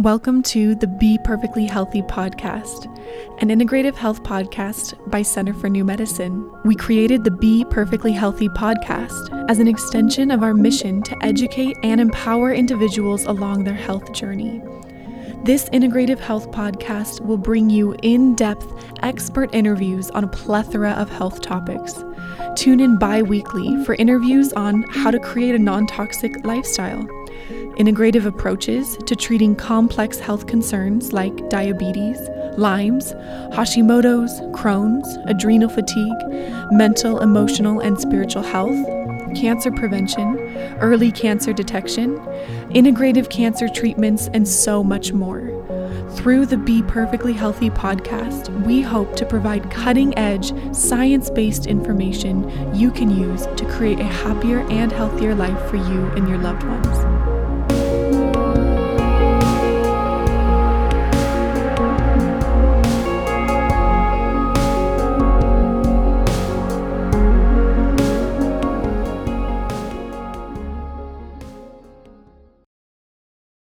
Welcome to the Be Perfectly Healthy podcast, an integrative health podcast by Center for New Medicine. We created the Be Perfectly Healthy podcast as an extension of our mission to educate and empower individuals along their health journey. This integrative health podcast will bring you in depth expert interviews on a plethora of health topics. Tune in bi weekly for interviews on how to create a non toxic lifestyle integrative approaches to treating complex health concerns like diabetes, Lyme's, Hashimoto's, Crohn's, adrenal fatigue, mental, emotional, and spiritual health, cancer prevention, early cancer detection, integrative cancer treatments, and so much more. Through the Be Perfectly Healthy podcast, we hope to provide cutting edge, science based information you can use to create a happier and healthier life for you and your loved ones.